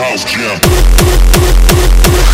house jam.